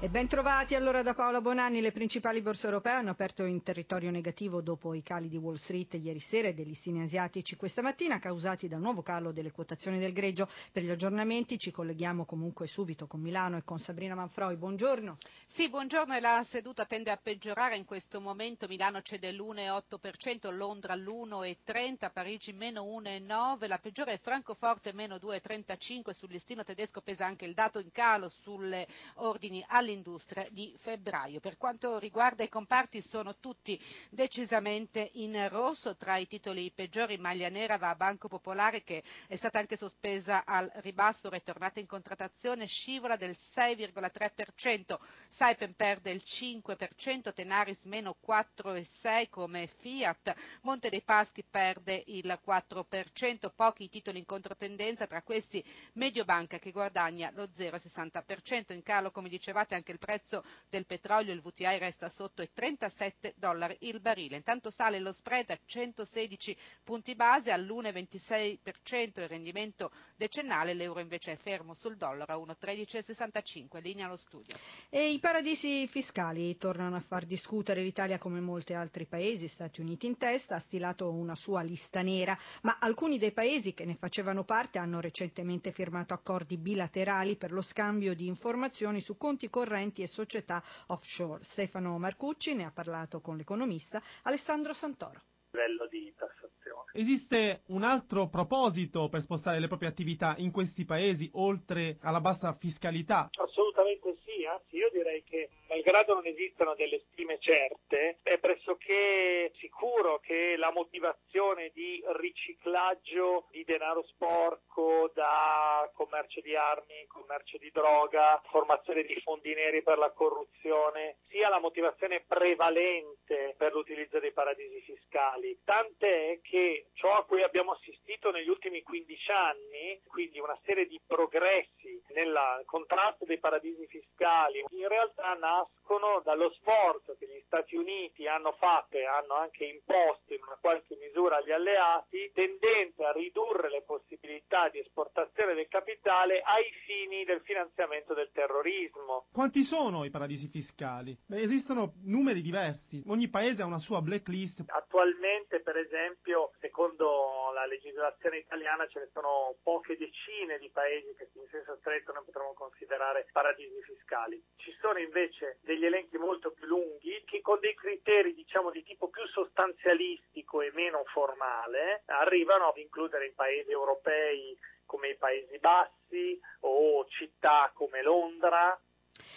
E ben trovati allora da Paola Bonanni. Le principali borse europee hanno aperto in territorio negativo dopo i cali di Wall Street ieri sera e degli listini asiatici questa mattina, causati dal nuovo calo delle quotazioni del greggio. Per gli aggiornamenti ci colleghiamo comunque subito con Milano e con Sabrina Manfroi. Buongiorno. Sì, buongiorno e la seduta tende a peggiorare in questo momento. Milano cede l'1,8%, Londra l'1,30%, Parigi meno 1,9%, la peggiore è Francoforte meno 2,35%. Sul listino tedesco pesa anche il dato in calo sulle ordini alle all'industria di febbraio. Per quanto riguarda i comparti sono tutti decisamente in rosso, tra i titoli peggiori maglia nera va a Banco Popolare che è stata anche sospesa al ribasso, ritornata in contrattazione, scivola del 6,3%, Saipem perde il 5%, Tenaris meno 4,6% come Fiat, Monte dei Paschi perde il 4%, pochi titoli in controtendenza, tra questi Mediobanca che guadagna lo 0,60%, in calo come dicevate anche il prezzo del petrolio, il VTI resta sotto i 37 dollari il barile. Intanto sale lo spread a 116 punti base all'1,26% il rendimento decennale, l'euro invece è fermo sul dollaro a 1,1365, linea allo studio. E i paradisi fiscali tornano a far discutere l'Italia come molti altri paesi, Stati Uniti in testa, ha stilato una sua lista nera, ma alcuni dei paesi che ne facevano parte hanno recentemente firmato accordi bilaterali per lo scambio di informazioni su conti correnti correnti e società offshore. Stefano Marcucci ne ha parlato con l'economista Alessandro Santoro. Livello di tassazione. Esiste un altro proposito per spostare le proprie attività in questi paesi oltre alla bassa fiscalità? Assolutamente sì, anzi io direi che malgrado non esistano delle stime certe, è pressoché sicuro che la motivazione di riciclaggio di denaro sporco da commercio di armi, commercio di droga, formazione di fondi neri per la corruzione, sia la motivazione prevalente per l'utilizzo dei paradisi fiscali. Tant'è che ciò a cui abbiamo assistito negli ultimi 15 anni, quindi una serie di progressi nel contrasto dei paradisi fiscali, in realtà nascono dallo sforzo che gli Stati Uniti hanno fatto e hanno anche imposto in una qualche misura agli alleati, tendente a ridurre le possibilità di esportazione del capitale ai fini del finanziamento del terrorismo. Quanti sono i paradisi fiscali? Beh, esistono numeri diversi, ogni paese ha una sua blacklist. Attualmente, per esempio, secondo la legislazione italiana ce ne sono poche decine di paesi che in senso stretto noi potremmo considerare paradisi fiscali. Ci sono invece degli elenchi molto più lunghi che con dei criteri diciamo di tipo più sostanzialistico e meno formale arrivano ad includere i paesi europei come i Paesi Bassi o città come Londra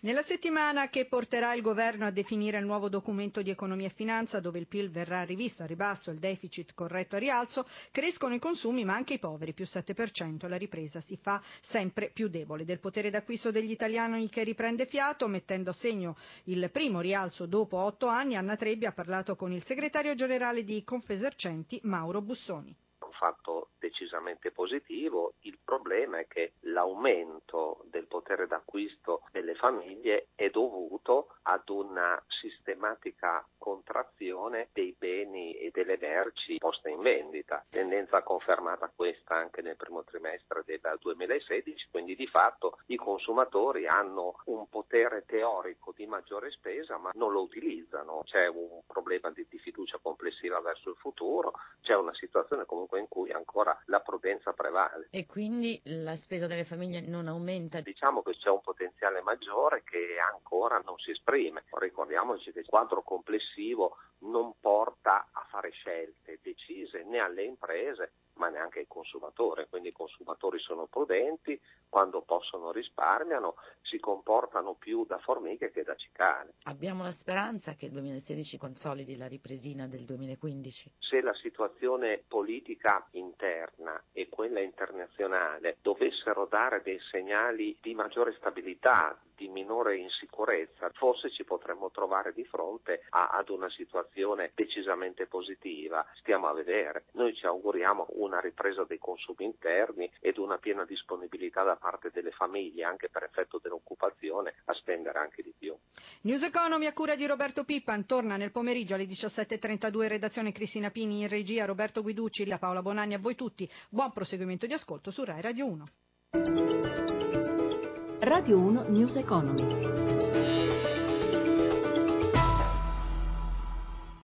nella settimana che porterà il governo a definire il nuovo documento di economia e finanza, dove il PIL verrà rivisto a ribasso e il deficit corretto a rialzo, crescono i consumi ma anche i poveri, più 7%. La ripresa si fa sempre più debole. Del potere d'acquisto degli italiani che riprende fiato, mettendo a segno il primo rialzo dopo otto anni, Anna Trebbi ha parlato con il segretario generale di Confesercenti, Mauro Bussoni. Un fatto decisamente positivo, il problema è che l'aumento del potere d'acquisto delle famiglie è dovuto ad una sistematica contrazione dei beni e delle merci poste in vendita, tendenza confermata questa anche nel primo trimestre del 2016, quindi di fatto i consumatori hanno un potere teorico di maggiore spesa ma non lo utilizzano, c'è un problema di, di fiducia complessiva verso il futuro, c'è una situazione comunque in cui ancora la prudenza prevale. E quindi la spesa delle famiglie non aumenta? Diciamo che c'è un potenziale maggiore che ancora non si esprime. Ricordiamoci che il quadro complessivo non porta a fare scelte decise né alle imprese ma neanche ai consumatori, quindi i consumatori sono prudenti, quando possono risparmiano, si comportano più da formiche che da cicale. Abbiamo la speranza che il 2016 consolidi la ripresina del 2015? Se la situazione politica interna e quella internazionale dovessero dare dei segnali di maggiore stabilità, di minore insicurezza, forse ci potremmo trovare di fronte a, ad una situazione decisamente positiva. Stiamo a vedere. Noi ci auguriamo una ripresa dei consumi interni ed una piena disponibilità da parte delle famiglie, anche per effetto dell'occupazione, a spendere anche di più. News Economy a cura di Roberto Pippan torna nel pomeriggio alle 17.32 redazione Cristina Pini in regia Roberto Guiducci, la Paola Bonanni a voi tutti. Buon proseguimento di ascolto su Rai Radio 1. Radio 1 News Economy.